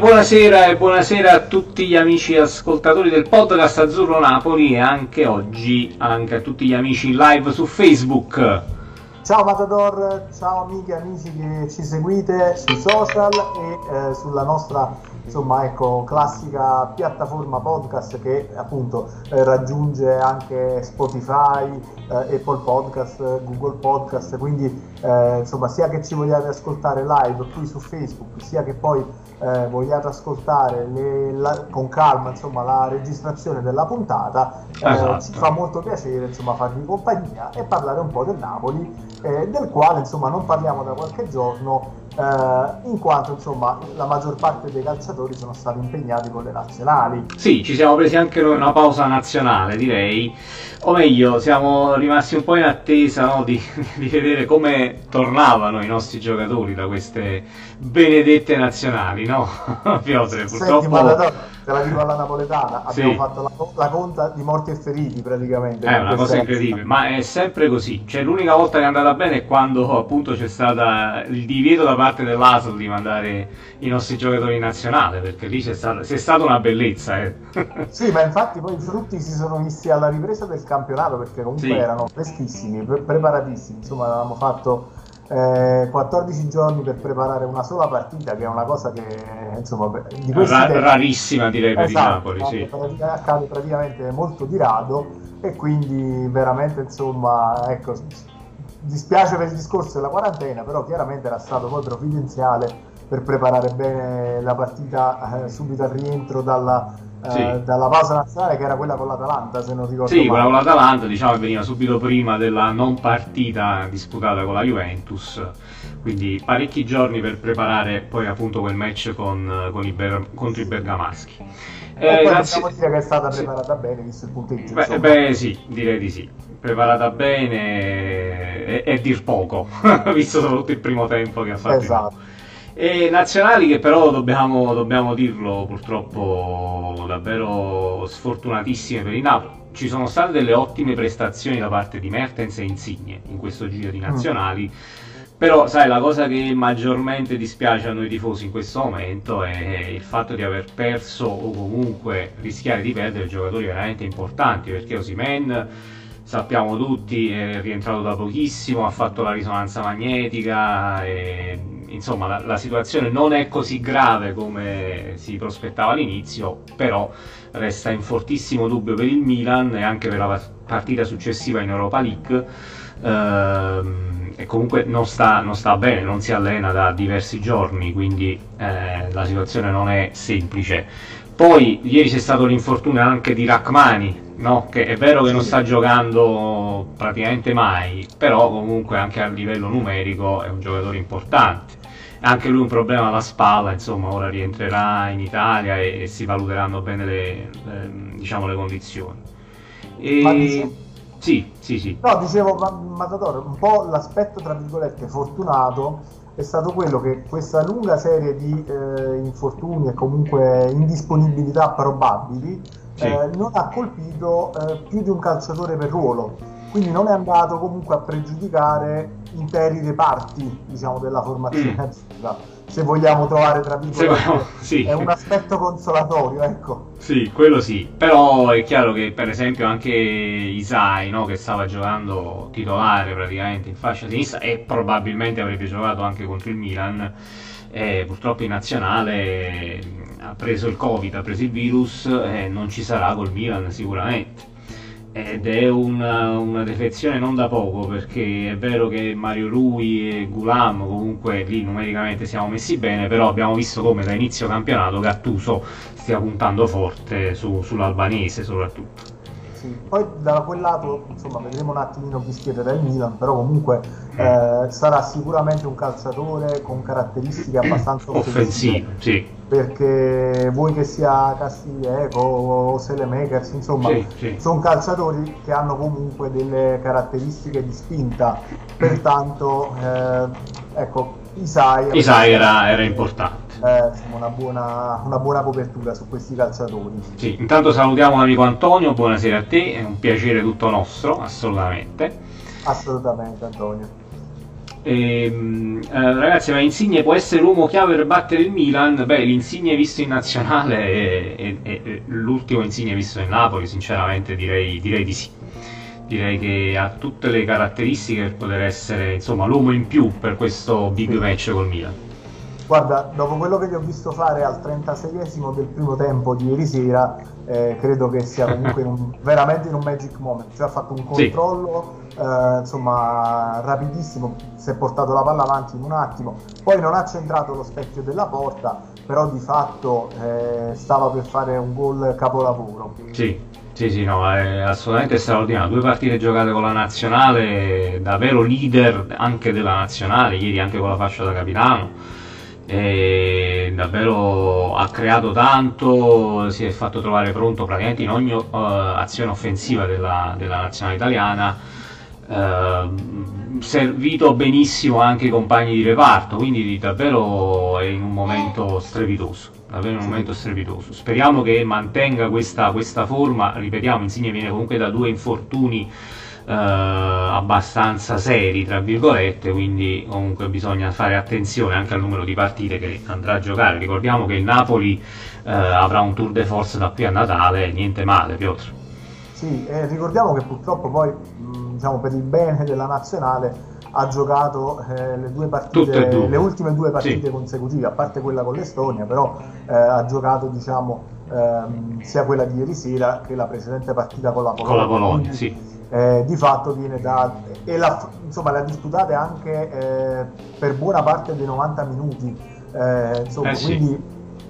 Buonasera e buonasera a tutti gli amici ascoltatori del podcast Azzurro Napoli e anche oggi anche a tutti gli amici live su Facebook. Ciao Matador, ciao amiche e amici che ci seguite sui social e eh, sulla nostra insomma, ecco, classica piattaforma podcast che appunto eh, raggiunge anche Spotify, eh, Apple Podcast, Google Podcast, quindi eh, insomma sia che ci vogliate ascoltare live qui su Facebook, sia che poi eh, vogliate ascoltare le, la, con calma insomma, la registrazione della puntata, eh, esatto. ci fa molto piacere insomma, farvi compagnia e parlare un po' del Napoli, eh, del quale insomma, non parliamo da qualche giorno eh, in quanto insomma la maggior parte dei calciatori sono stati impegnati con le nazionali. Sì, ci siamo presi anche noi una pausa nazionale direi, o meglio siamo rimasti un po' in attesa no, di, di, vedere come tornavano i nostri giocatori da queste benedette nazionali, no? Piotr, purtroppo te la dico alla napoletana, abbiamo sì. fatto la, la, conta di morti e feriti praticamente. È una cosa incredibile, ma è sempre così. Cioè, l'unica volta che è andata bene è quando appunto c'è stato il divieto da parte dell'ASL di mandare i nostri giocatori in nazionale, perché lì c'è stata, c'è stata una bellezza. Eh. sì, ma infatti poi i frutti si sono visti alla ripresa del campionato, perché comunque sì. erano freschissimi, pre- preparatissimi, insomma avevamo fatto eh, 14 giorni per preparare una sola partita, che è una cosa che insomma di Ra- tempi, rarissima direi per esatto, Napoli. Sì. Accade praticamente molto di rado e quindi veramente insomma ecco dispiace per il discorso della quarantena, però chiaramente era stato poi provvidenziale per preparare bene la partita eh, subito al rientro dalla, eh, sì. dalla pausa nazionale che era quella con l'Atalanta se non ricordo sì, male. quella con l'Atalanta diciamo che veniva subito prima della non partita disputata con la Juventus quindi parecchi giorni per preparare poi appunto quel match con, con i Ber- contro i bergamaschi eh, grazie... possiamo dire che è stata preparata sì. bene visto il punteggio beh, beh, sì direi di sì preparata bene e, e dir poco visto soprattutto il primo tempo che ha fatto esatto e nazionali che però dobbiamo, dobbiamo dirlo purtroppo davvero sfortunatissime per il Napoli. Ci sono state delle ottime prestazioni da parte di Mertens e Insigne in questo giro di mm. nazionali. Però, sai, la cosa che maggiormente dispiace a noi tifosi in questo momento è il fatto di aver perso o comunque rischiare di perdere giocatori veramente importanti perché Osimen sappiamo tutti è rientrato da pochissimo, ha fatto la risonanza magnetica e insomma la, la, situazione non è così grave come si prospettava all'inizio, però resta in fortissimo dubbio per il Milan e anche per la partita successiva in Europa League. Ehm, e comunque non sta, non sta, bene, non si allena da diversi giorni, quindi eh, la situazione non è semplice. Poi ieri c'è stato l'infortunio anche di Rachmani, no? che è vero che non sta giocando praticamente mai, però comunque anche a livello numerico è un giocatore importante anche lui un problema alla spalla, insomma, ora rientrerà in Italia e, e si valuteranno bene le, le, diciamo, le condizioni. E... Ma dice... Sì, sì, sì. No, dicevo, Matador, un po' l'aspetto, tra virgolette, fortunato è stato quello che questa lunga serie di eh, infortuni e comunque indisponibilità probabili sì. eh, non ha colpito eh, più di un calciatore per ruolo quindi non è andato comunque a pregiudicare interi reparti diciamo, della formazione mm. se vogliamo trovare tra virgolette sì. è un aspetto consolatorio ecco sì quello sì però è chiaro che per esempio anche Isai no, che stava giocando titolare praticamente in fascia sinistra e probabilmente avrebbe giocato anche contro il Milan eh, purtroppo in nazionale ha preso il covid ha preso il virus e non ci sarà col Milan sicuramente. Ed è una, una, defezione non da poco perché è vero che Mario Rui e Gulam comunque lì numericamente siamo messi bene però abbiamo visto come da inizio campionato Gattuso stia puntando forte su, sull'albanese soprattutto sì. Poi da quel lato insomma, vedremo un attimino chi schiererà il Milan, però comunque eh, sarà sicuramente un calciatore con caratteristiche abbastanza offensive. Sì. Perché vuoi che sia Castiglieco o Selemakers, insomma, sì, sì. sono calciatori che hanno comunque delle caratteristiche di spinta. Pertanto, eh, ecco, Isai, Isai era, era importante eh, una, buona, una, buona, copertura su questi calciatori. Sì, intanto salutiamo l'amico Antonio, buonasera a te, è un piacere tutto nostro, assolutamente. Assolutamente Antonio. E, ehm, eh, ragazzi, ma Insigne può essere l'uomo chiave per battere il Milan? Beh, l'Insigne visto in nazionale è, è, è l'ultimo Insigne visto in Napoli, sinceramente direi, direi, di sì. Direi che ha tutte le caratteristiche per poter essere insomma, l'uomo in più per questo big match col Milan. Guarda, dopo quello che gli ho visto fare al 36esimo del primo tempo di ieri sera, eh, credo che sia comunque in un, veramente in un magic moment. Cioè ha fatto un controllo sì. eh, insomma rapidissimo, si è portato la palla avanti in un attimo, poi non ha centrato lo specchio della porta, però di fatto eh, stava per fare un gol capolavoro. Sì. Sì, sì, no, è assolutamente straordinario. Due partite giocate con la nazionale, davvero leader anche della nazionale, ieri anche con la fascia da capitano e davvero ha creato tanto, si è fatto trovare pronto praticamente in ogni uh, azione offensiva della, della nazionale italiana, uh, servito benissimo anche i compagni di reparto, quindi davvero è in un momento strepitoso. Davvero in un momento strepitoso. Speriamo che mantenga questa, questa forma. Ripetiamo, Insigne viene comunque da due infortuni eh, abbastanza seri, tra virgolette, quindi comunque bisogna fare attenzione anche al numero di partite che andrà a giocare. Ricordiamo che il Napoli eh, avrà un tour de force da qui a Natale, niente male, Piotr. Sì, eh, ricordiamo che purtroppo poi, mh, diciamo, per il bene della nazionale, ha giocato eh, le, due partite, le ultime due partite sì. consecutive, a parte quella con l'Estonia, però eh, ha giocato diciamo, ehm, sia quella di ieri sera che la precedente partita con la Polonia. Con la Polonia, sì eh, di fatto viene da e la, insomma la disputate anche eh, per buona parte dei 90 minuti. Eh, insomma, eh sì. quindi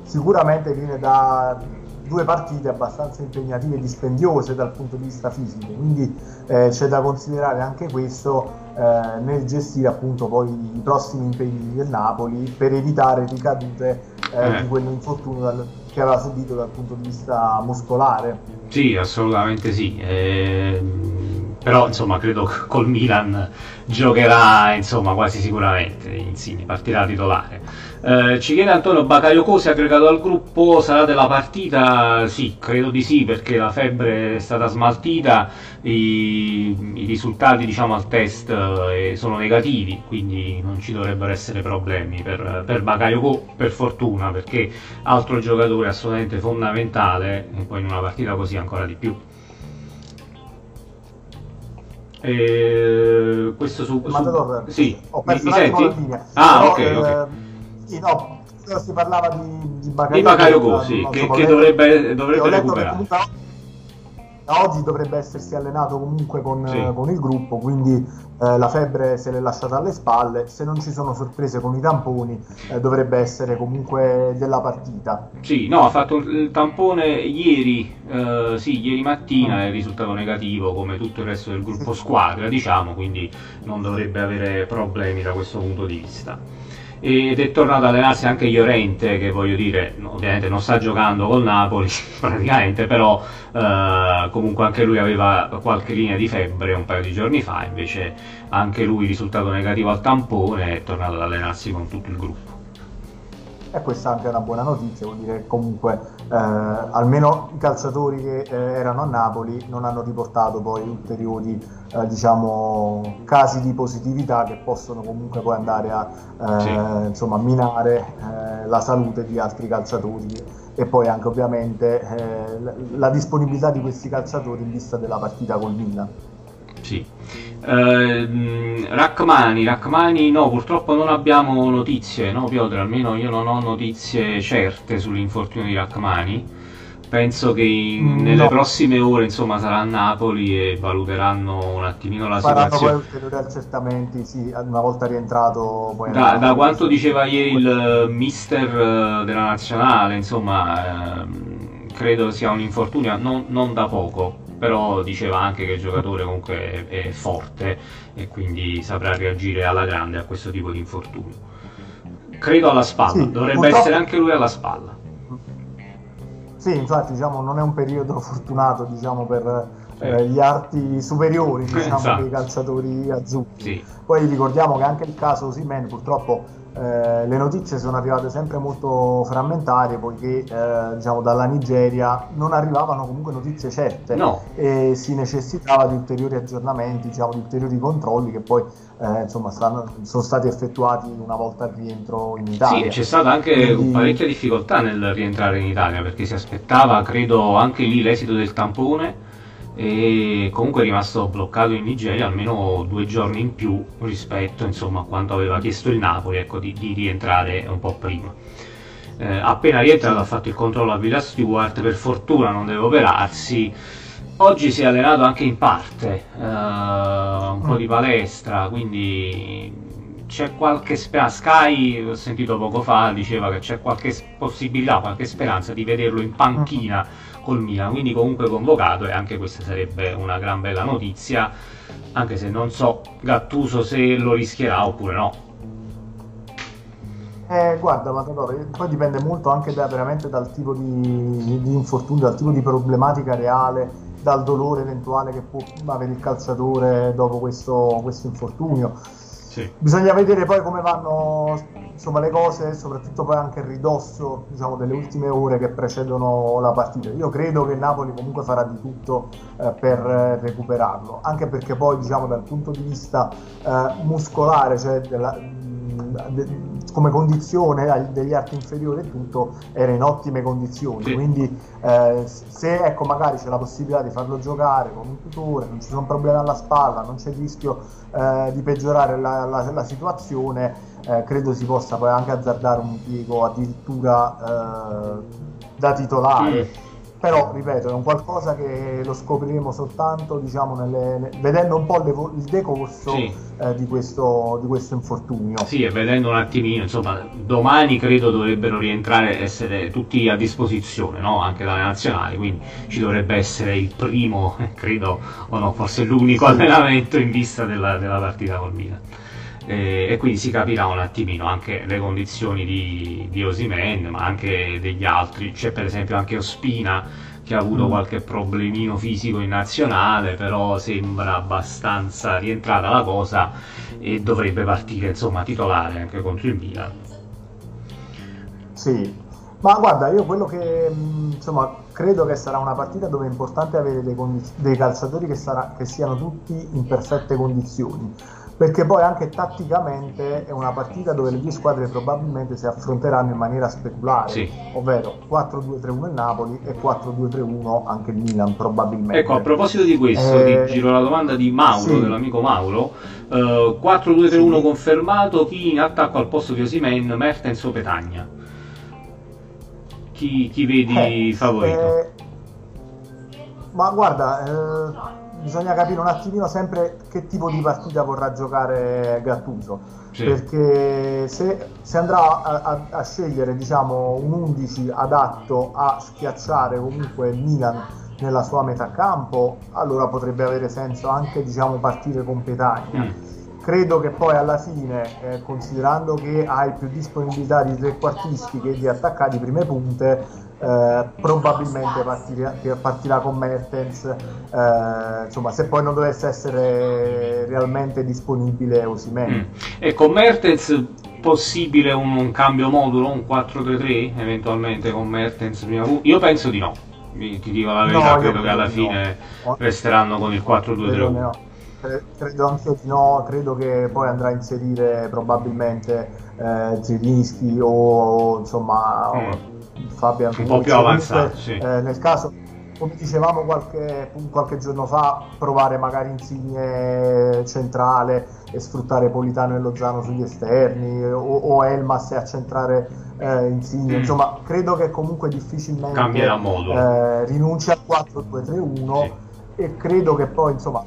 sicuramente viene da due partite abbastanza impegnative e dispendiose dal punto di vista fisico. Quindi eh, c'è da considerare anche questo eh, nel gestire appunto poi i prossimi impegni del Napoli per evitare ricadute di quell'infortunio che aveva subito dal punto di vista muscolare. Sì assolutamente sì. Eh però insomma credo che col Milan giocherà insomma quasi sicuramente. Insigne partirà titolare eh, ci chiede Antonio Bakayoko se aggregato al gruppo sarà della partita sì credo di sì perché la febbre è stata smaltita i, i risultati diciamo al test eh, sono negativi quindi non ci dovrebbero essere problemi per, per Bakayoko per fortuna perché altro giocatore assolutamente fondamentale e poi in una partita così ancora di più eh, questo su, su... Sì, ho perso mi, mi senti? Ah, ok, ok. Eh, no, si parlava di, di Bakayoko, sì, che, che dovrebbe, dovrebbe recuperare oggi dovrebbe essersi allenato comunque con, sì. con il gruppo, quindi eh, la febbre se l'è lasciata alle spalle, se non ci sono sorprese con i tamponi eh, dovrebbe essere comunque della partita. Sì, no, ha fatto il tampone ieri, eh, sì, ieri mattina mm. è risultato negativo come tutto il resto del gruppo sì. squadra, diciamo, quindi non dovrebbe avere problemi da questo punto di vista ed è tornato ad allenarsi anche Llorente che voglio dire ovviamente non sta giocando col Napoli praticamente però eh, comunque anche lui aveva qualche linea di febbre un paio di giorni fa invece anche lui risultato negativo al tampone è tornato ad allenarsi con tutto il gruppo. E questa è anche una buona notizia, vuol dire che comunque eh, almeno i calciatori che eh, erano a Napoli non hanno riportato poi ulteriori eh, diciamo, casi di positività che possono comunque poi andare a eh, sì. insomma, minare eh, la salute di altri calciatori e poi anche ovviamente eh, la disponibilità di questi calciatori in vista della partita col Milan. Sì. Uh, Rachmani, Rachmani no, purtroppo non abbiamo notizie, no Piotr? Almeno io non ho notizie certe sull'infortunio di Rachmani. Penso che in, mm, nelle prossime ore insomma sarà a Napoli e valuteranno un attimino la Faranno situazione. poi ulteriori accertamenti, sì, una volta rientrato poi Da, da quanto diceva ieri il mister eh, della nazionale, insomma, eh, credo sia un infortunio non, non da poco, però diceva anche che il giocatore comunque è, è forte e quindi saprà reagire alla grande a questo tipo di infortunio. Credo alla spalla, sì, dovrebbe purtroppo... essere anche lui alla spalla. Sì, infatti diciamo, non è un periodo fortunato diciamo, per eh, gli arti superiori diciamo, esatto. dei calciatori azzurri. Sì. Poi ricordiamo che anche il caso Simen purtroppo eh, le notizie sono arrivate sempre molto frammentarie poiché eh, diciamo, dalla Nigeria non arrivavano comunque notizie certe no. e si necessitava di ulteriori aggiornamenti, diciamo, di ulteriori controlli che poi eh, insomma, stanno, sono stati effettuati una volta al rientro in Italia. Sì, c'è stata anche Quindi... parecchia difficoltà nel rientrare in Italia perché si aspettava, credo, anche lì l'esito del tampone e comunque è rimasto bloccato in Nigeria almeno due giorni in più rispetto insomma, a quanto aveva chiesto il Napoli ecco, di, di, rientrare un po' prima. Eh, appena rientrato ha fatto il controllo a Villa Stewart, per fortuna non deve operarsi. Oggi si è allenato anche in parte, eh, un po' di palestra, quindi c'è qualche speranza. Sky, ho sentito poco fa, diceva che c'è qualche possibilità, qualche speranza di vederlo in panchina col Milan, quindi comunque convocato e anche questa sarebbe una gran bella notizia, anche se non so Gattuso se lo rischierà oppure no. Eh, guarda, Matador, poi dipende molto anche da, dal tipo di, di infortunio, dal tipo di problematica reale, dal dolore eventuale che può avere il calciatore dopo questo, questo infortunio sì. Bisogna vedere poi come vanno insomma, le cose, soprattutto poi anche il ridosso diciamo, delle ultime ore che precedono la partita. Io credo che Napoli comunque farà di tutto eh, per recuperarlo, anche perché poi diciamo, dal punto di vista eh, muscolare, cioè della, de, come condizione degli arti inferiori e tutto era in ottime condizioni. Sì. quindi eh, se ecco magari c'è la possibilità di farlo giocare con un tutore non ci sono problemi alla spalla non c'è il rischio eh, di peggiorare la, la, la situazione eh, credo si possa poi anche azzardare un impiego addirittura eh, da titolare. Mm però ripeto è un qualcosa che lo scopriremo soltanto diciamo, nelle, vedendo un po' le, il decorso sì. eh, di, questo, di, questo, infortunio sì e vedendo un attimino insomma domani credo dovrebbero rientrare essere tutti a disposizione no? anche dalle nazionali quindi ci dovrebbe essere il primo credo o no forse l'unico sì. allenamento in vista della, della partita col Milan eh, e quindi si capirà un attimino anche le condizioni di, di Osimen ma anche degli altri. C'è per esempio anche Ospina che ha avuto mm. qualche problemino fisico in nazionale però sembra abbastanza rientrata la cosa e dovrebbe partire insomma titolare anche contro il Milan. Sì. Ma guarda io quello che mm, insomma credo che sarà una partita dove è importante avere dei, condiz- dei calciatori che, sarà, che siano tutti in perfette condizioni perché poi anche tatticamente è una partita dove le due squadre probabilmente si affronteranno in maniera speculare, sì. ovvero 4-2-3-1 il Napoli e 4-2-3-1 anche il Milan probabilmente. Ecco, a proposito di questo, eh... ti giro la domanda di Mauro, sì. dell'amico Mauro, uh, 4-2-3-1 sì. confermato, chi in attacco al posto di Osimen, Mertens o Petagna? Chi, chi vedi eh, favorito? Eh... Ma guarda... Bisogna capire un attimino sempre che tipo di partita vorrà giocare Gattuso sì. perché se, se andrà a, a, a, scegliere diciamo, un 11 adatto a schiacciare comunque il Milan nella sua metà campo allora potrebbe avere senso anche diciamo, partire con Petagna mm. Credo che poi alla fine, eh, considerando che hai più disponibilità di trequartisti che di attaccati prime punte, eh, probabilmente partirà, partirà, con Mertens eh, insomma se poi non dovesse essere realmente disponibile Osimene mm. e con Mertens possibile un, un, cambio modulo un 4-3-3 eventualmente con Mertens prima io penso di no. Ti dico la verità no, credo che alla fine no. resteranno con il 4-2-3-1 no. credo anche di no. Credo che poi andrà a inserire probabilmente eh, Zelinski o insomma mm Fabian un po' più avanzato sì. eh, nel caso come dicevamo qualche, qualche, giorno fa provare magari Insigne centrale e sfruttare Politano e Lozano sugli esterni o, o Elmas e accentrare eh, Insigne mm. insomma credo che comunque difficilmente cambierà modo eh, rinunci al 4-2-3-1 sì. e credo che poi insomma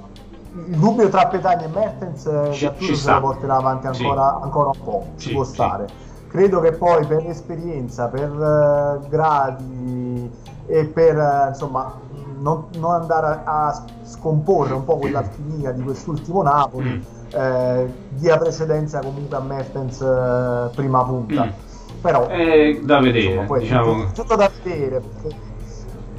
il dubbio tra Petagna e Mertens eh, se lo porterà avanti ancora, sì. ancora un po' ci può stare credo che poi per esperienza, per uh, gradi e per uh, insomma non, non, andare a, a, scomporre un po' quell'alchimia di quest'ultimo Napoli, mm. eh, dia precedenza comunque a Mertens eh, prima punta. Mm. Però è da vedere, insomma, diciamo... tutto, tutto, da vedere. Perché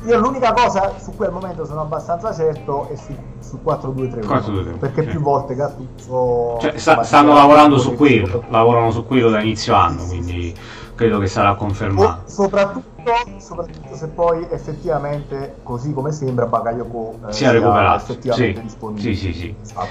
io l'unica cosa su cui al momento sono abbastanza certo è su, su 4-2-3-1 perché sì. più volte Gattuso cioè, sta, stanno lavorando su quello lavorano su quello da inizio anno quindi credo che sarà confermato soprattutto, soprattutto, se poi effettivamente così come sembra Bakayoko eh, sia recuperato effettivamente sì. disponibile sì, sì, sì. Esatto.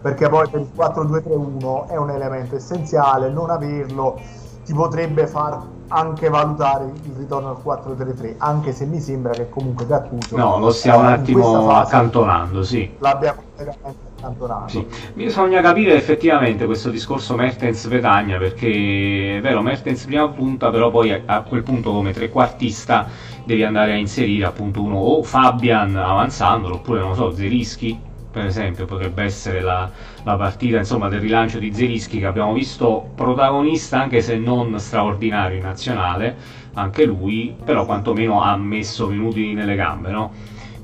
perché poi per il 4-2-3-1 è un elemento essenziale non averlo ti potrebbe far anche valutare il ritorno al 4-3-3 anche se mi sembra che comunque Gattuso no lo stiamo un attimo accantonando sì. l'abbia completamente accantonato. Sì. bisogna capire effettivamente questo discorso Mertens-Vedagna perché è vero Mertens prima punta però poi a quel punto come trequartista devi andare a inserire appunto uno o Fabian avanzandolo oppure non so Zerischi per esempio potrebbe essere la, la, partita insomma, del rilancio di Zerischi che abbiamo visto protagonista anche se non straordinario in nazionale anche lui però quantomeno ha messo minuti nelle gambe no?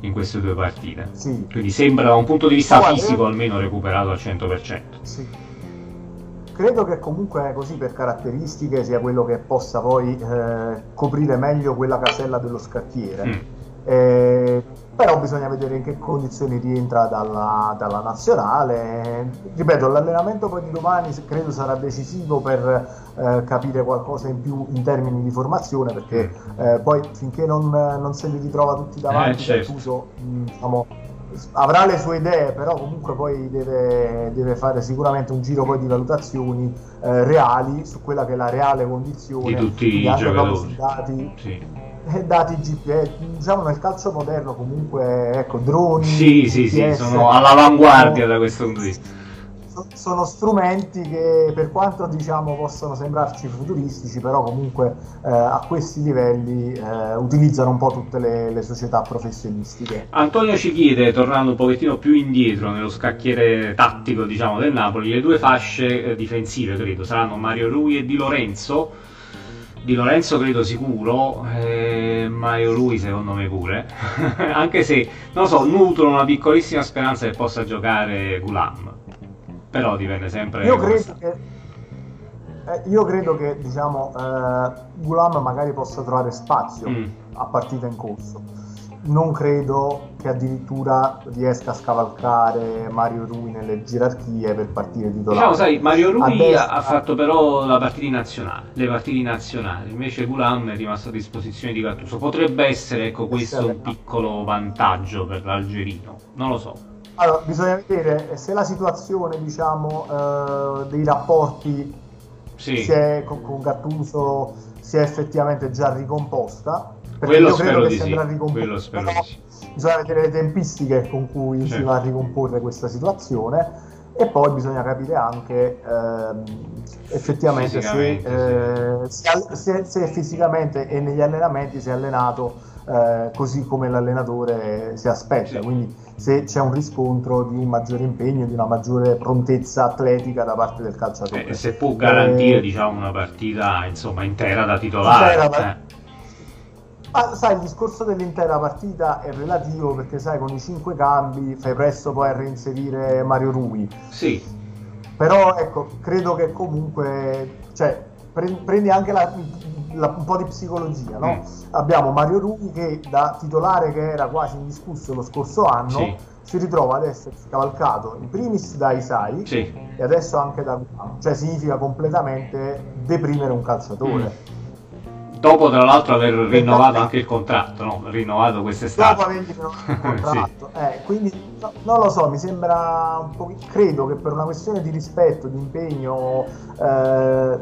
in queste due partite sì. quindi sembra da un punto di vista Guarda, fisico almeno recuperato al 100% sì. credo che comunque così per caratteristiche sia quello che possa poi eh, coprire meglio quella casella dello scacchiere mm. eh, però bisogna vedere in che condizioni rientra dalla, dalla, nazionale. Ripeto, l'allenamento poi di domani credo sarà decisivo per eh, capire qualcosa in più in termini di formazione, perché mm. eh, poi finché non, non, se li ritrova tutti davanti, eh, certo. Tuso, mm, diciamo, avrà le sue idee, però comunque poi deve, deve fare sicuramente un giro poi di valutazioni eh, reali su quella che è la reale condizione di tutti i giocatori. Dati, sì dati GPS, diciamo nel calcio moderno comunque, ecco, droni. Sì, sì, sì, sono all'avanguardia sono, da questo punto di vista. Sono strumenti che per quanto diciamo possono sembrarci futuristici, però comunque eh, a questi livelli eh, utilizzano un po' tutte le, le, società professionistiche. Antonio ci chiede, tornando un pochettino più indietro nello scacchiere tattico diciamo, del Napoli, le due fasce eh, difensive credo saranno Mario Rui e Di Lorenzo di Lorenzo credo sicuro, eh, Mario lui secondo me pure, anche se, non so, nutro una piccolissima speranza che possa giocare Gulam, però dipende sempre... Io credo che, eh, io credo che diciamo, eh, Gulam magari possa trovare spazio mm. a partita in corso non credo che addirittura riesca a scavalcare Mario Rui nelle gerarchie per partire titolare. Diciamo, sai, Mario Rui destra... ha fatto però la partita nazionale, le partite nazionali, invece Gulam è rimasto a disposizione di Gattuso. Potrebbe essere ecco, questo un piccolo vantaggio per l'Algerino, non lo so. Allora, bisogna vedere se la situazione, diciamo, eh, dei rapporti sì. con, con Gattuso si è effettivamente già ricomposta quello io credo che si andrà a ricomporre. Sì. Bisogna vedere le tempistiche con cui certo. si va a ricomporre questa situazione e poi bisogna capire anche ehm, effettivamente se, eh, se, se, fisicamente e negli allenamenti si è allenato eh, così come l'allenatore si aspetta, sì. quindi se c'è un riscontro di un maggiore impegno, di una maggiore prontezza atletica da parte del calciatore. E se può garantire eh, diciamo, una partita insomma, intera da titolare. Intera eh. Ah, sai, il discorso dell'intera partita è relativo perché, sai, con i cinque cambi fai presto poi a reinserire Mario Rui. Sì. Però, ecco, credo che comunque, cioè, prendi anche la, la, un po' di psicologia, no? Mm. Abbiamo Mario Rui che da titolare che era quasi indiscusso lo scorso anno sì. si ritrova ad essere scavalcato in primis da Isai sì. e adesso anche da Guano. Cioè significa completamente deprimere un calciatore. Mm dopo tra l'altro aver rinnovato anche il contratto, no? rinnovato quest'estate. Dopo aver rinnovato il contratto, sì. eh, quindi no, non lo so, mi sembra un po', credo che per una questione di rispetto, di impegno, eh,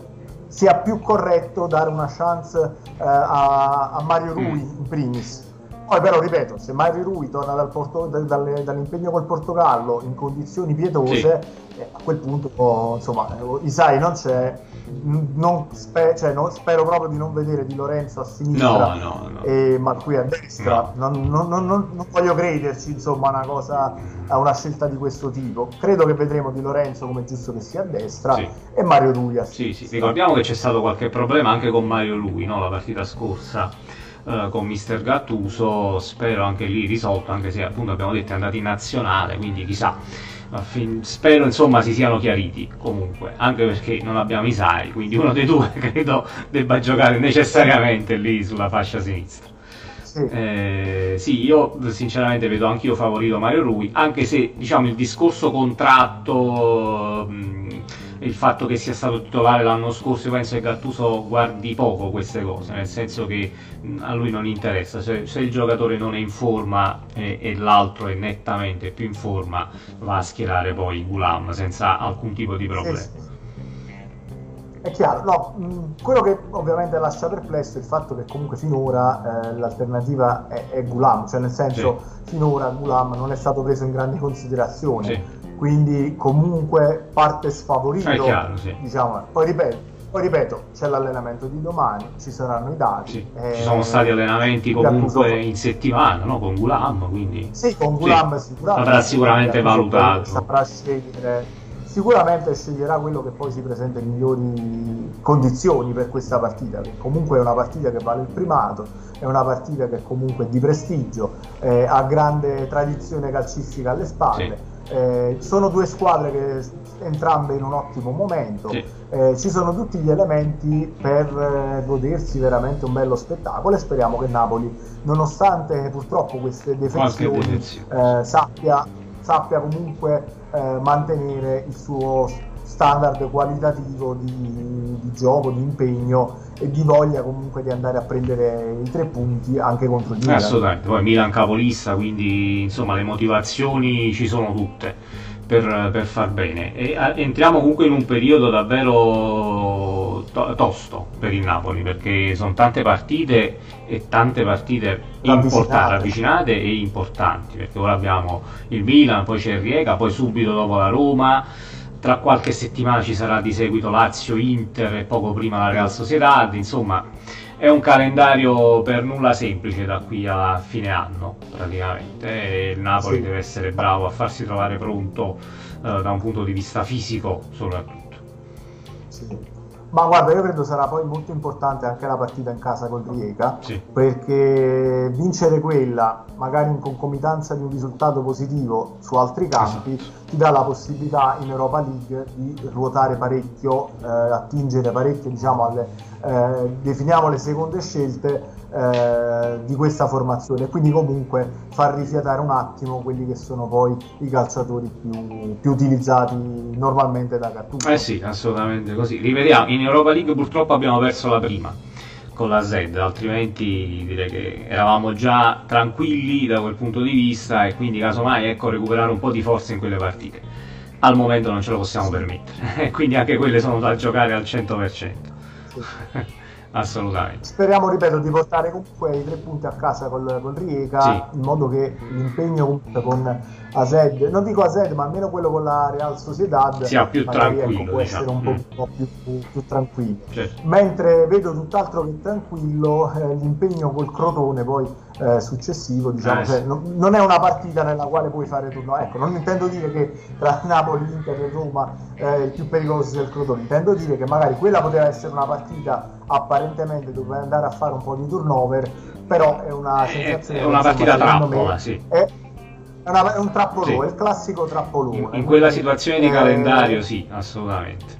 sia più corretto dare una chance eh, a, a, Mario Rui mm. in primis. Poi però ripeto, se Mario Rui torna dal Porto, dal, dall'impegno col Portogallo in condizioni pietose, sì. eh, a quel punto oh, insomma Isai non c'è non spe- cioè, non, spero proprio di non vedere Di Lorenzo a sinistra no, no, no. E, ma qui a destra non, non, voglio crederci insomma una cosa a una scelta di questo tipo credo che vedremo Di Lorenzo come giusto che sia a destra sì. e Mario Lui a sì, sì. ricordiamo che c'è stato qualche problema anche con Mario Lui la partita scorsa uh, con Mister Gattuso spero anche lì risolto anche se appunto abbiamo detto è andato in nazionale quindi chissà spero insomma si siano chiariti comunque, anche perché non abbiamo i Sai, quindi uno dei due credo debba giocare necessariamente lì sulla fascia sinistra. Sì. Eh, sì, io sinceramente vedo anch'io favorito Mario Rui, anche se diciamo il discorso contratto, mh, il fatto che sia stato titolare l'anno scorso, io penso che Gattuso guardi poco queste cose, nel senso che a lui non interessa, se, se, il giocatore non è in forma e, e, l'altro è nettamente più in forma, va a schierare poi Gulam senza alcun tipo di problema. Sì, sì. È chiaro, no, quello che ovviamente lascia perplesso è il fatto che comunque finora eh, l'alternativa è, è, Gulam, cioè nel senso sì. finora Gulam non è stato preso in grande considerazione. Quindi comunque parte sfavorito, chiaro, sì. diciamo, poi ripeto, poi ripeto, c'è l'allenamento di domani, ci saranno i dati. Sì, eh, ci sono stati allenamenti comunque in settimana no? con Gulam, quindi... Sì, con Gulam sì. sicuramente. Saprà sicuramente valutato. Saprà scegliere sicuramente sceglierà quello che poi si presenta in migliori condizioni per questa partita, che comunque è una partita che vale il primato, è una partita che comunque è di prestigio, eh, ha grande tradizione calcistica alle spalle. Sì. Eh, sono due squadre che entrambe in un ottimo momento, sì. eh, ci sono tutti gli elementi per eh, godersi veramente un bello spettacolo e speriamo che Napoli, nonostante purtroppo queste defezioni, eh, sappia, sappia comunque eh, mantenere il suo standard qualitativo di, di, gioco, di impegno e di voglia comunque di andare a prendere i tre punti anche contro il Milan. Assolutamente, poi Milan capolista, quindi insomma le motivazioni ci sono tutte per, per far bene. E a, entriamo comunque in un periodo davvero to- tosto per il Napoli perché sono tante partite e tante partite importanti, ravvicinate e importanti perché ora abbiamo il Milan, poi c'è il Riega, poi subito dopo la Roma tra qualche settimana ci sarà di seguito Lazio, Inter e poco prima la Real Sociedad, insomma è un calendario per nulla semplice da qui a fine anno praticamente e il Napoli sì. deve essere bravo a farsi trovare pronto eh, da un punto di vista fisico soprattutto. Sì. Ma guarda, io credo sarà poi molto importante anche la partita in casa col Rijeka, sì. perché vincere quella, magari in concomitanza di un risultato positivo su altri campi, esatto. ti dà la possibilità in Europa League di ruotare parecchio, eh, attingere parecchio, diciamo, alle, eh, definiamo le seconde scelte eh, di questa formazione e quindi comunque far rifiatare un attimo quelli che sono poi i calciatori più, più utilizzati normalmente da Gattuso. Eh sì, assolutamente così. Rivediamo, in Europa League purtroppo abbiamo perso la prima con la Z, altrimenti direi che eravamo già tranquilli da quel punto di vista e quindi casomai ecco recuperare un po' di forza in quelle partite. Al momento non ce lo possiamo permettere, quindi anche quelle sono da giocare al 100%. Sì. Assolutamente. Speriamo, ripeto, di portare comunque i tre punti a casa col, col Riega, sì. in modo che l'impegno comunque Azed, non dico Azed, ma almeno quello con la Real Sociedad sia più magari, ecco, tranquillo. Ecco, può diciamo. essere un mm. po' più, più, più tranquillo. Certo. Mentre vedo tutt'altro che tranquillo eh, l'impegno col Crotone poi eh, successivo, diciamo, eh, cioè, non, non, è una partita nella quale puoi fare turno. Ecco, non intendo dire che tra Napoli, Inter e Roma eh, il più pericoloso sia il Crotone, intendo dire che magari quella poteva essere una partita apparentemente dove andare a fare un po' di turnover, però è una sensazione... È una partita trappola, sì. È, è, una, è, un trappolone, sì. il classico trappolone. In, in quella situazione di eh, calendario, sì, assolutamente.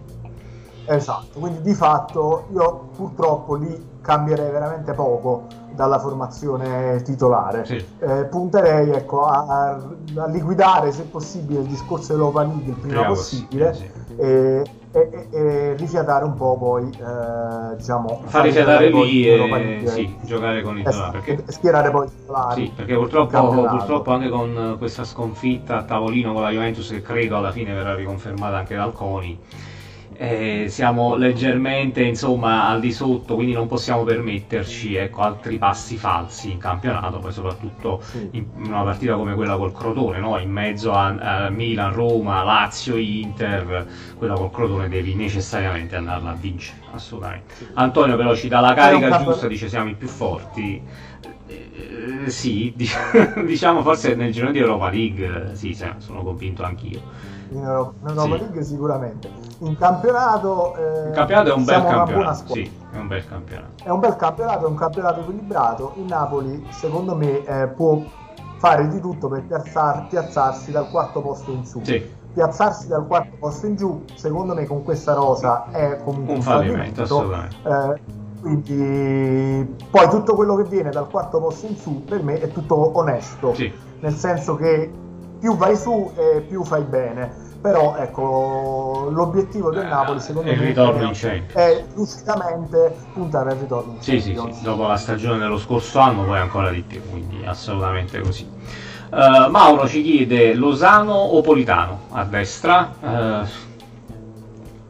Esatto, quindi di fatto io purtroppo lì cambierei veramente poco dalla formazione titolare. Sì. Eh, punterei ecco, a, a, liquidare se possibile il discorso dell'Open League il prima, prima possibile, possibile sì. e, e, e, rifiatare un po' poi eh, diciamo far rifiatare lì e sì, giocare con i titolari perché... schierare poi i titolari sì, perché purtroppo, purtroppo, anche con questa sconfitta a tavolino con la Juventus che credo alla fine verrà riconfermata anche dal CONI eh, siamo leggermente insomma al di sotto, quindi non possiamo permetterci ecco, altri passi falsi in campionato, poi soprattutto in una partita come quella col Crotone, no? in mezzo a, a, Milan, Roma, Lazio, Inter, quella col Crotone devi necessariamente andarla a vincere, assolutamente. Antonio però ci dà la carica giusta, dice siamo i più forti. Eh, sì, diciamo forse nel girone di Europa League, sì, sono convinto anch'io in Europa, in Europa sì. League sicuramente. In campionato, eh, il campionato è un bel campionato. Sì, è un bel campionato. È un bel campionato, è un campionato equilibrato. Il Napoli, secondo me, eh, può fare di tutto per piazzar, piazzarsi dal quarto posto in su. Sì. Piazzarsi dal quarto posto in giù, secondo me, con questa rosa è comunque un, fallimento. fallimento. Eh, quindi poi tutto quello che viene dal quarto posto in su per me è tutto onesto, Sì. nel senso che più vai su e più fai bene. Però ecco, l'obiettivo del Eh, Napoli secondo il me è, è lucidamente puntare al ritorno in Sì, sì, sì, dopo la stagione dello scorso anno poi ancora di più, quindi assolutamente così. Eh, Mauro ci chiede Losano o Politano a destra? Eh,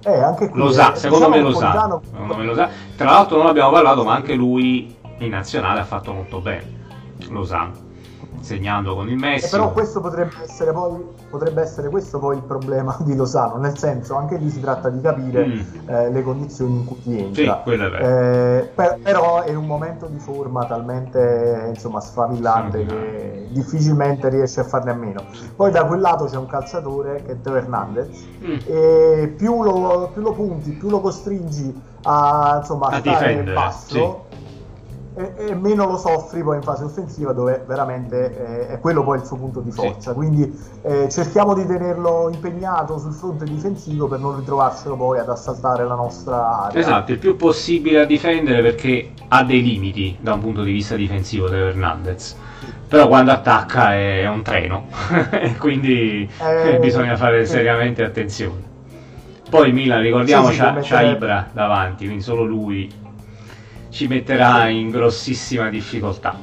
Eh, anche qui, Losa- eh, secondo diciamo me Losano. Politano- Secondo me Losano. Tra l'altro non abbiamo parlato, ma anche lui in nazionale ha fatto molto bene. Losano, segnando con il Eh, Messi. però questo potrebbe essere, poi, potrebbe essere questo poi il problema di Lozano, nel senso anche lì si tratta di capire Mm. eh, le condizioni in cui ti Sì, entra. quello è. Eh, per- però è un momento di forma talmente insomma, sfavillante Sfavillante. che difficilmente riesce a farne a meno. Poi da quel lato c'è un calciatore che è Teo Hernandez Mm. e più lo, più lo punti, più lo costringi a, insomma, a A stare difendere, basso e, e meno lo soffri poi in fase offensiva dove veramente eh, è quello poi il suo punto di forza. Quindi eh, cerchiamo di tenerlo impegnato sul fronte difensivo per non ritrovarcelo poi ad assaltare la nostra area. Esatto, il più possibile a difendere perché ha dei limiti da un punto di vista difensivo Teo Hernandez. Però quando attacca è un treno, e quindi Eh, bisogna fare sì. seriamente attenzione. Poi il Milan, ricordiamo, Sì, sì, c'ha, c'ha Ibra davanti, quindi solo lui ci metterà in grossissima difficoltà.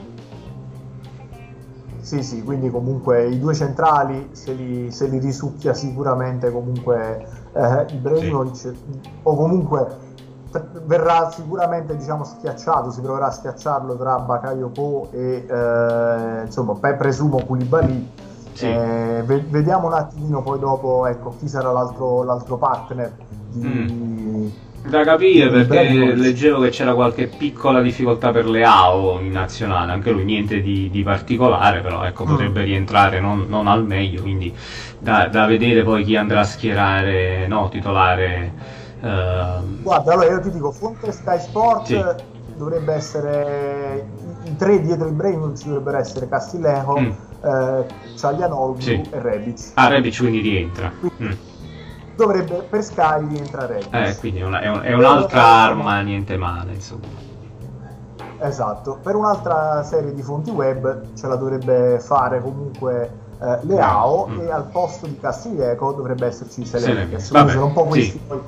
Sì, sì, quindi comunque i due centrali se li, se li risucchia sicuramente comunque eh, Ibrahimovic o comunque verrà sicuramente diciamo schiacciato, si proverà a schiacciarlo tra Bakayoko e eh, insomma pe- presumo Koulibaly. Sì. Eh, ve- vediamo un attimino poi dopo ecco, chi sarà l'altro, l'altro partner di, Mm. Da capire perché leggevo che c'era qualche piccola difficoltà per Leao in nazionale, anche lui niente di, di particolare, però ecco, Mm. potrebbe rientrare non, non al meglio, quindi da, da vedere poi chi andrà a schierare no, titolare. ehm, Guarda, allora io ti dico, fonte Sky Sport Sì. dovrebbe essere i, i tre dietro Ibrahimovic dovrebbero essere Castilejo, Mm. eh, Ciaglianoglu Sì. e Rebic. Ah, Rebic quindi rientra. Mm. Dovrebbe per Sky rientra Rebic. Eh, quindi è, una- è un- è un'altra arma, niente male, insomma. Esatto, per un'altra serie di fonti web ce la dovrebbe fare comunque eh, Leao Mm. e al posto di Castiglieco dovrebbe esserci Quindi sono un po' questi sì. poi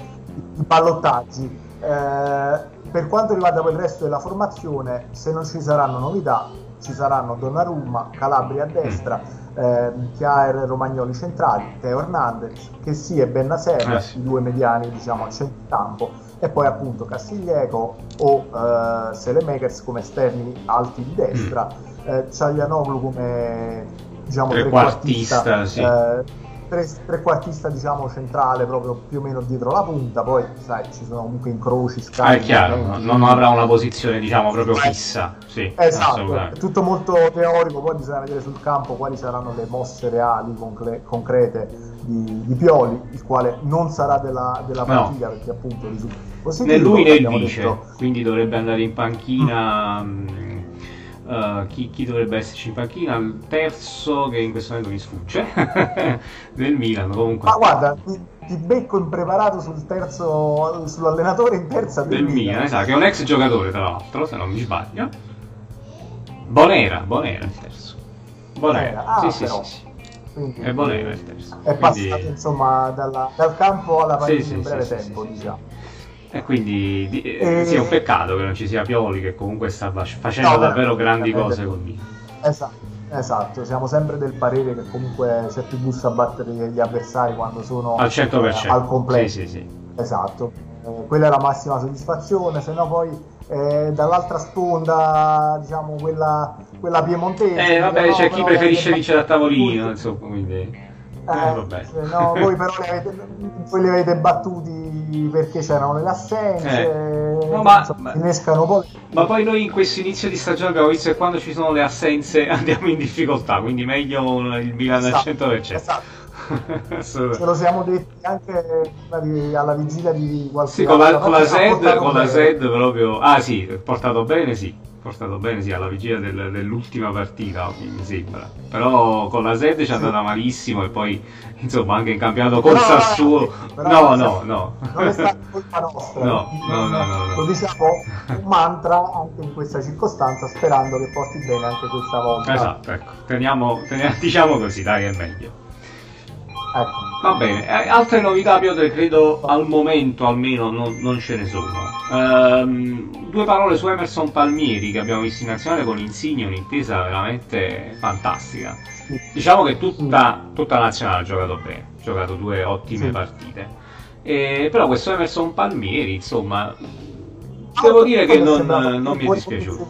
i ballottaggi. Eh, per quanto riguarda poi il resto della formazione, se non ci saranno novità, ci saranno Donnarumma, Calabria a destra, Mm. ehm, Chiaer e Romagnoli centrali, Teo Hernandez, che sì e Bennaser, Eh sì. i due mediani diciamo a centrocampo, e poi appunto Castiglieco o eh, Selemakers come esterni alti di destra, eh, Ciaglianoglu come diciamo Trequartista, trequartista, sì. eh, tre- trequartista diciamo centrale proprio più o meno dietro la punta, poi sai ci sono comunque incroci, Ah, scali, è chiaro, movimenti. non avrà una posizione diciamo proprio fissa. Sì, Esatto, è tutto molto teorico, poi bisogna vedere sul campo quali saranno le mosse reali, concle- concrete di, di Pioli, il quale non sarà della, della No. partita perché appunto risulta. Né lui né vice, detto. quindi dovrebbe andare in panchina. mh, eh, chi, chi dovrebbe esserci in panchina? Il terzo che in questo momento mi sfugge del Milan. Comunque, Ma guarda, ti, ti becco impreparato sul terzo, sull'allenatore in terza del Milan, esatto, che è un ex giocatore tra l'altro, se non mi sbaglio. Bonera, Bonera il terzo. Bonera, Ah, sì, sì, però. sì, sì. Quindi È Bonera il terzo. È Quindi- passato insomma dalla- dal campo alla partita sì, in sì, breve sì, tempo, diciamo. E quindi di- E- sì, è un peccato che non ci sia Pioli che comunque sta fa- facendo No, davvero grandi cose con Milan. Esatto, esatto, siamo sempre del parere che comunque c'è più gusto a battere gli avversari quando sono Al 100%. eh, al completo. Sì, sì, sì. Esatto, Eh, quella è la massima soddisfazione, se no poi eh, dall'altra sponda, diciamo quella, quella piemontese. Eh, vabbè, no, c'è chi però preferisce vincere a tavolino, insomma, quindi... Eh, Eh, no, voi però li avete, voi li avete battuti perché c'erano le assenze, Eh. No, ma- insomma, ma- innescano poi. Ma poi noi in questo inizio di stagione abbiamo visto che quando ci sono le assenze andiamo in difficoltà, quindi meglio il Milan al Esatto, 100%. esatto. Ce lo siamo detti anche alla vigilia di qualche Sì, con la, con la Z, con la. Z proprio... Ah sì, portato bene sì, portato bene, sì, alla vigilia del, dell'ultima partita, mi sembra. Però con la Zed ci è andata malissimo e poi, insomma, anche in campionato col Sassuolo... No, no, no. Non è stata colpa nostra. No, no, no, no, no. Lo diciamo un mantra anche in questa circostanza, sperando che porti bene anche questa volta. Esatto, ecco. Teniamo, teniamo, diciamo così, dai, è meglio. Ecco. Va bene, eh, altre novità Piotr credo al momento almeno non, non ce ne sono. Ehm, due parole su Emerson Palmieri che abbiamo visto in nazionale con Insigne, un'intesa veramente fantastica. Diciamo che tutta, tutta la nazionale ha giocato bene, ha giocato due ottime Sì. partite. E, però questo Emerson Palmieri, insomma, devo dire che non, non mi è dispiaciuto.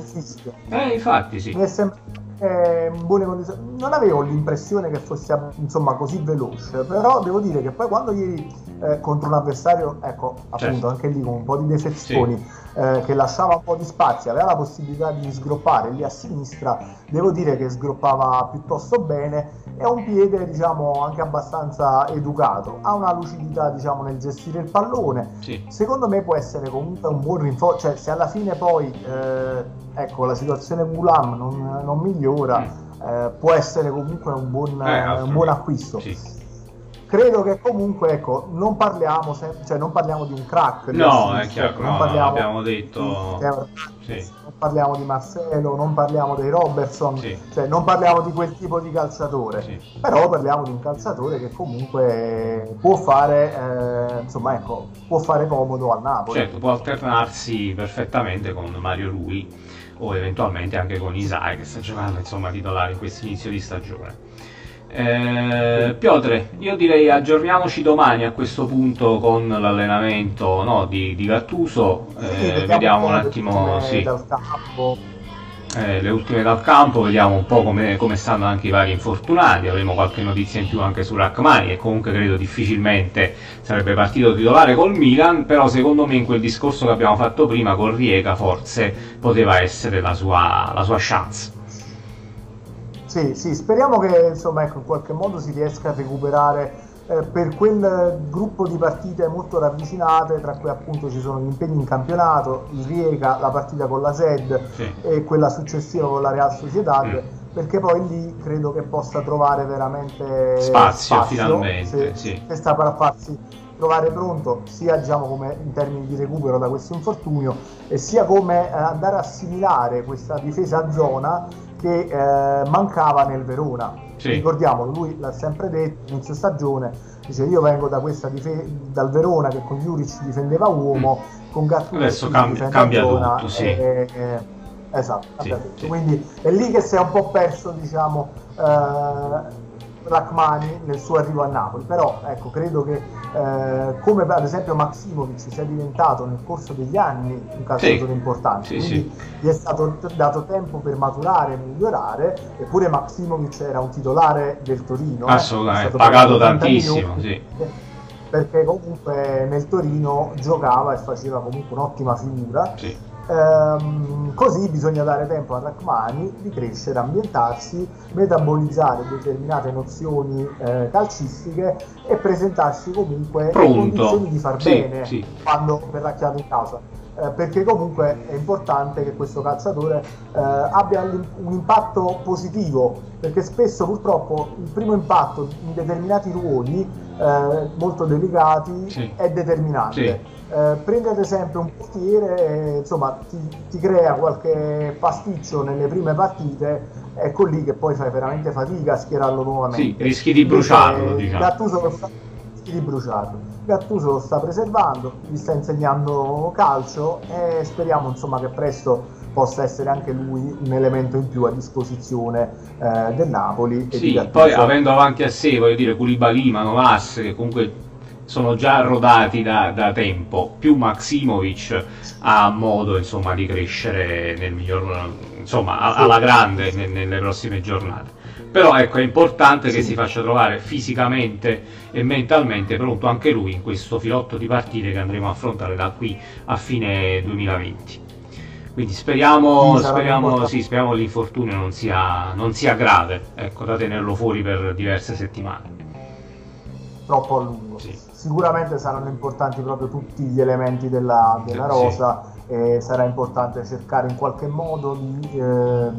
Eh, infatti sì. Mi è sembrato eh, buone condizioni. Non avevo l'impressione che fosse insomma così veloce, però devo dire che poi quando ieri eh, contro un avversario, ecco, appunto, Certo. anche lì con un po' di defezioni, eh, che lasciava un po' di spazio, aveva la possibilità di sgroppare lì a sinistra, devo dire che sgroppava piuttosto bene. È un piede, diciamo, anche abbastanza educato, ha una lucidità, diciamo, nel gestire il pallone. Sì. Secondo me può essere comunque un buon rinforzo, cioè se alla fine poi eh, ecco, la situazione Gulam non, non migliora, eh, può essere comunque un buon, Mm. Eh, eh, un buon acquisto. Sì. Credo che comunque ecco, non, parliamo se- cioè, non parliamo di un crack. di No, è chiaro, no, non no, parliamo abbiamo di detto... Theo Sì. Non parliamo di Marcelo, non parliamo dei Robertson, Sì. cioè, non parliamo di quel tipo di calciatore. Sì. Però parliamo di un calciatore che comunque può fare, eh, insomma, ecco, può fare comodo al Napoli. Certo, può alternarsi perfettamente con Mario Rui o eventualmente anche con Isai che sta giocando insomma titolare in questo inizio di stagione. Eh, Piotre, io direi aggiorniamoci domani a questo punto con l'allenamento no, di, di Gattuso, eh, vediamo un attimo sì, dal campo. Eh, le ultime dal campo, vediamo un po' come, come stanno anche i vari infortunati, avremo qualche notizia in più anche su Rachmani che comunque credo difficilmente sarebbe partito titolare col Milan, però secondo me in quel discorso che abbiamo fatto prima con Riega forse poteva essere la sua, la sua chance. Sì, sì, speriamo che insomma, ecco, in qualche modo si riesca a recuperare eh, per quel gruppo di partite molto ravvicinate, tra cui appunto ci sono gli impegni in campionato, il Riega, la partita con la SED Sì. e quella successiva con la Real Sociedad, Mm. perché poi lì credo che possa trovare veramente Spazio, finalmente, se, sì. se sta per farsi trovare pronto sia diciamo come in termini di recupero da questo infortunio e sia come eh, andare a assimilare questa difesa a zona che eh, mancava nel Verona. Sì. Ricordiamolo, lui l'ha sempre detto inizio stagione, dice io vengo da questa dife- dal Verona che con Juric difendeva uomo, con Gattuso Mm. Adesso cambia- cambia a zona tutto, sì. e- e- esatto, Sì, cambia tutto. sì. quindi è lì che si è un po' perso diciamo eh, Rachmani nel suo arrivo a Napoli, però ecco, credo che eh, come ad esempio Maximovic sia diventato nel corso degli anni un calciatore Sì. importante, Sì, quindi gli è stato dato tempo per maturare e migliorare, eppure Maximovic era un titolare del Torino, eh, Assolutamente, è stato pagato 80 tantissimo, milioni, sì. perché comunque nel Torino giocava e faceva comunque un'ottima figura. Sì. Ehm, così bisogna dare tempo a Rachmani di crescere, ambientarsi, metabolizzare determinate nozioni eh, calcistiche e presentarsi comunque in Pronto. condizioni di far Sì, bene sì. quando verrà chiamato in causa. Eh, perché comunque è importante che questo calciatore eh, abbia un impatto positivo, perché spesso purtroppo il primo impatto in determinati ruoli eh, molto delicati Sì. è determinante. Sì. Eh, prendi ad esempio un portiere, insomma, ti, ti crea qualche pasticcio nelle prime partite, ecco lì che poi fai veramente fatica a schierarlo nuovamente. Sì, rischi di bruciarlo, diciamo. Gattuso lo sta, rischi di bruciarlo. Gattuso lo sta preservando, gli sta insegnando calcio e speriamo insomma che presto possa essere anche lui un elemento in più a disposizione eh, del Napoli. e Sì, poi avendo avanti a sé, voglio dire, Koulibaly, Manovas, che comunque sono già rodati da, da tempo, più Maximovic ha modo insomma di crescere nel miglior, insomma, a- alla grande ne- nelle prossime giornate. Però ecco, è importante che Sì. si faccia trovare fisicamente e mentalmente pronto anche lui in questo filotto di partite che andremo a affrontare da qui a fine 2020. Quindi speriamo, Sì, speriamo, sì, speriamo l'infortunio non sia, non sia grave, ecco, da tenerlo fuori per diverse settimane. troppo a lungo. Sì. Sicuramente saranno importanti proprio tutti gli elementi della, della Sì. rosa e sarà importante cercare in qualche modo di eh,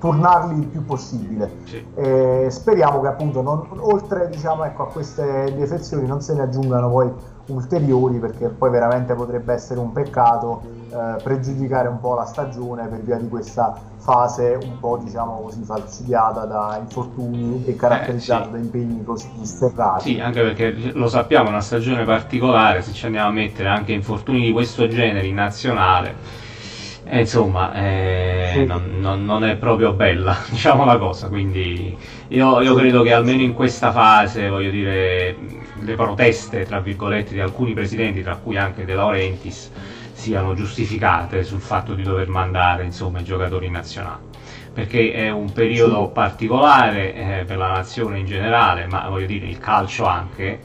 tornarli il più possibile. Sì. E speriamo che appunto non, oltre diciamo, ecco, a queste defezioni non se ne aggiungano poi ulteriori perché poi veramente potrebbe essere un peccato eh, pregiudicare un po' la stagione per via di questa fase un po' diciamo così falcidiata da infortuni e caratterizzata eh, sì. da impegni così sterrati. Sì, anche perché lo sappiamo, è una stagione particolare, se ci andiamo a mettere anche infortuni di questo genere in nazionale, eh, insomma, eh, sì. non, non, non, è proprio bella, diciamo la cosa, quindi io, io credo che almeno in questa fase, voglio dire, le proteste, tra virgolette, di alcuni presidenti, tra cui anche De Laurentiis, siano giustificate sul fatto di dover mandare insomma, i giocatori nazionali perché è un periodo sì. particolare eh, per la nazione in generale, ma voglio dire il calcio anche,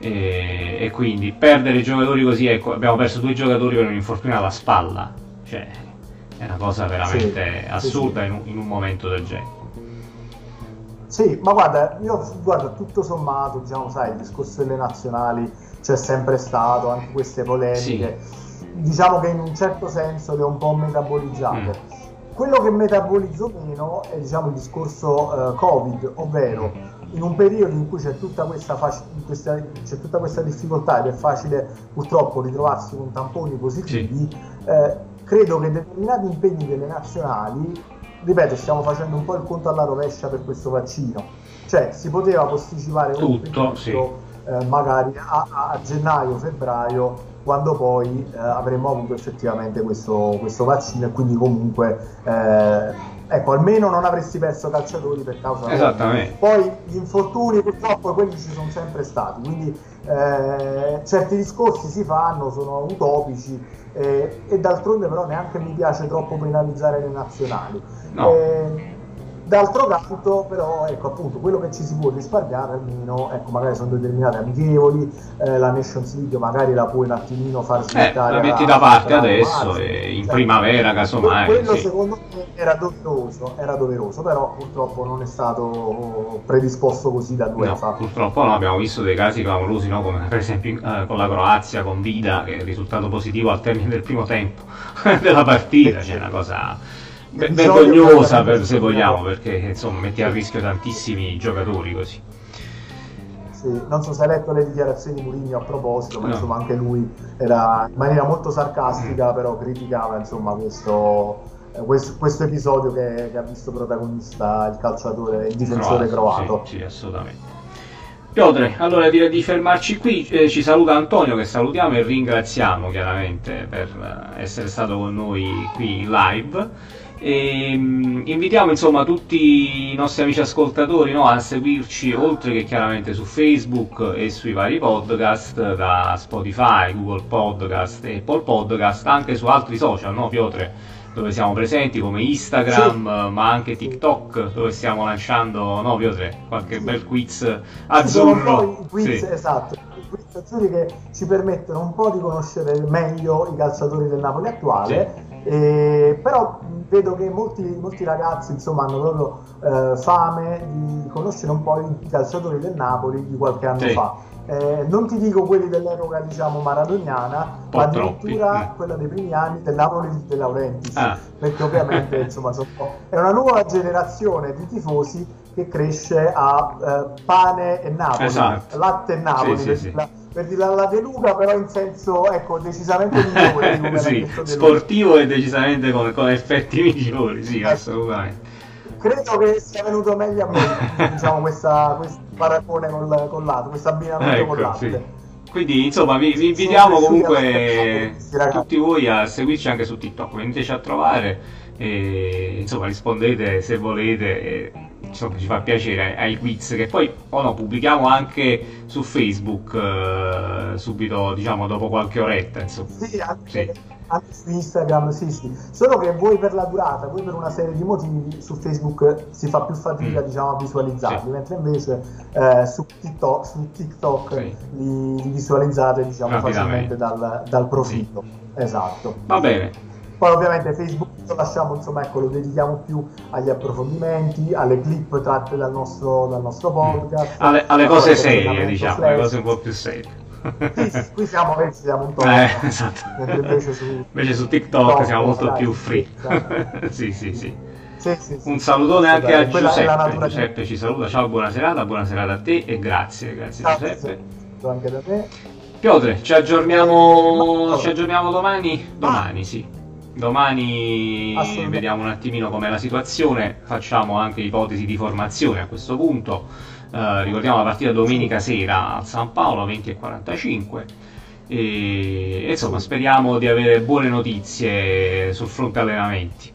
e, e quindi perdere i giocatori così, ecco, abbiamo perso due giocatori per un infortunio alla spalla, cioè è una cosa veramente sì, assurda sì, in, un, in, un, momento del genere. Sì, ma guarda, io guarda, tutto sommato, diciamo, sai, il discorso delle nazionali c'è sempre stato, anche queste polemiche. Sì diciamo che in un certo senso le ho un po' metabolizzate. Mm. Quello che metabolizzo meno è diciamo, il discorso uh, Covid, ovvero in un periodo in cui c'è tutta questa, fac- questa, c'è tutta questa difficoltà ed è facile purtroppo ritrovarsi con tamponi positivi, sì. eh, credo che determinati impegni delle nazionali, ripeto, stiamo facendo un po' il conto alla rovescia per questo vaccino, cioè si poteva posticipare tutto, sì. eh, magari a, a gennaio-febbraio quando poi eh, avremmo avuto effettivamente questo, questo, vaccino e quindi comunque eh, ecco almeno non avresti perso calciatori per causa Esattamente. poi gli infortuni purtroppo quelli ci sono sempre stati quindi eh, certi discorsi si fanno sono utopici eh, e d'altronde però neanche mi piace troppo penalizzare le nazionali no. D'altro canto, però, ecco appunto, quello che ci si può risparmiare almeno, ecco, magari sono determinate amichevoli, eh, la Nations League magari la puoi un attimino far slittare. Eh, la metti da parte adesso e in cioè, primavera casomai. Quello sì. secondo me era doveroso, era doveroso, però purtroppo non è stato predisposto così da due no, Purtroppo no, abbiamo visto dei casi clamorosi, no? come per esempio eh, con la Croazia, con Vida, che è risultato positivo al termine del primo tempo della partita, c'è cioè una cosa vergognosa per, se vogliamo perché insomma metti a rischio tantissimi giocatori così sì, non so se hai letto le dichiarazioni di Mourinho a proposito ma no. insomma anche lui era in maniera molto sarcastica mm. però criticava insomma questo, eh, questo, questo episodio che, che, ha visto protagonista il calciatore il difensore croato, croato. Sì, sì, assolutamente Piotre, allora direi di fermarci qui, eh, ci saluta Antonio che salutiamo e ringraziamo chiaramente per eh, essere stato con noi qui in live. E, um, invitiamo insomma tutti i nostri amici ascoltatori no, a seguirci oltre che chiaramente su Facebook e sui vari podcast da Spotify, Google Podcast e Apple Podcast, anche su altri social, no Piotre? Dove siamo presenti come Instagram, sì. ma anche TikTok, dove stiamo lanciando, no Piotre, qualche sì. bel quiz azzurro. I quiz, sì. esatto, quiz azzurri che ci permettono un po' di conoscere meglio i calciatori del Napoli attuale. Eh, però vedo che molti, molti ragazzi insomma, hanno proprio eh, fame di conoscere un po' i calciatori del Napoli di qualche anno sì. fa. Eh, non ti dico quelli dell'epoca diciamo maradoniana, ma addirittura troppi. quella dei primi anni del Napoli De Laurentiis, ah. perché ovviamente insomma, sono, è una nuova generazione di tifosi che cresce a eh, pane e Napoli, esatto. latte e Napoli. Sì, sì, la, per dire la De Luca, però in senso ecco, decisamente migliore. sì, sportivo e decisamente con, con effetti migliori, sì, eh, assolutamente. Credo che sia venuto meglio a me, diciamo, questa, questo paragone con, con latte, questo abbinamento ecco, con latte. Sì. Quindi insomma vi, vi invitiamo comunque tutti voi a seguirci anche su TikTok, veniteci a trovare e insomma rispondete se volete. E insomma, ci fa piacere ai quiz che poi oh no, pubblichiamo anche su Facebook eh, subito diciamo dopo qualche oretta insomma. Sì, anche, sì. anche, su Instagram sì sì solo che voi per la durata voi per una serie di motivi su Facebook si fa più fatica mm. diciamo a visualizzarli sì. mentre invece eh, su TikTok, su TikTok sì. li, li, visualizzate diciamo facilmente dal, dal profilo esatto va bene poi ovviamente Facebook lo lasciamo, insomma, ecco, lo dedichiamo più agli approfondimenti, alle clip tratte dal nostro, dal nostro podcast. Alle, alle cose serie, diciamo, alle cose un po' più serie. Sì, qui siamo, siamo un po'. Eh, esatto. Invece su, invece su TikTok, TikTok siamo molto dai, più free. Esatto. sì, sì, sì. Sì, sì, sì. Un salutone anche a Giuseppe. Giuseppe ci saluta. Ciao, buona serata, buona serata a te e grazie, grazie Ciao, Giuseppe. Anche da te. Piotre, ci aggiorniamo, ci aggiorniamo domani? Domani, ah. sì. Domani vediamo un attimino com'è la situazione, facciamo anche ipotesi di formazione a questo punto. Uh, ricordiamo la partita domenica sera a San Paolo 20 e 45 e insomma speriamo di avere buone notizie sul fronte allenamenti.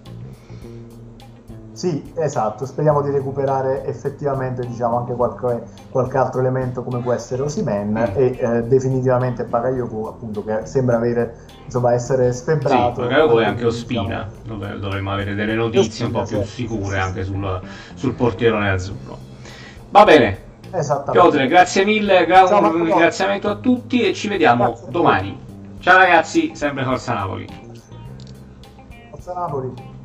Sì, esatto, speriamo di recuperare effettivamente diciamo, anche qualche, qualche altro elemento come può essere Osimen mm. e eh, definitivamente Bakayoko appunto che sembra avere, insomma, essere sfebbrato. Sì, Bakayoko e anche Ospina, diciamo... dove dovremmo avere delle notizie Ospina, un po' più sì, sicure anche sul, sul portierone azzurro. Va bene, Piotre, grazie mille, gra- Ciao, un ringraziamento a tutti e ci vediamo grazie domani. Ciao ragazzi, sempre Forza Napoli. Forza Napoli.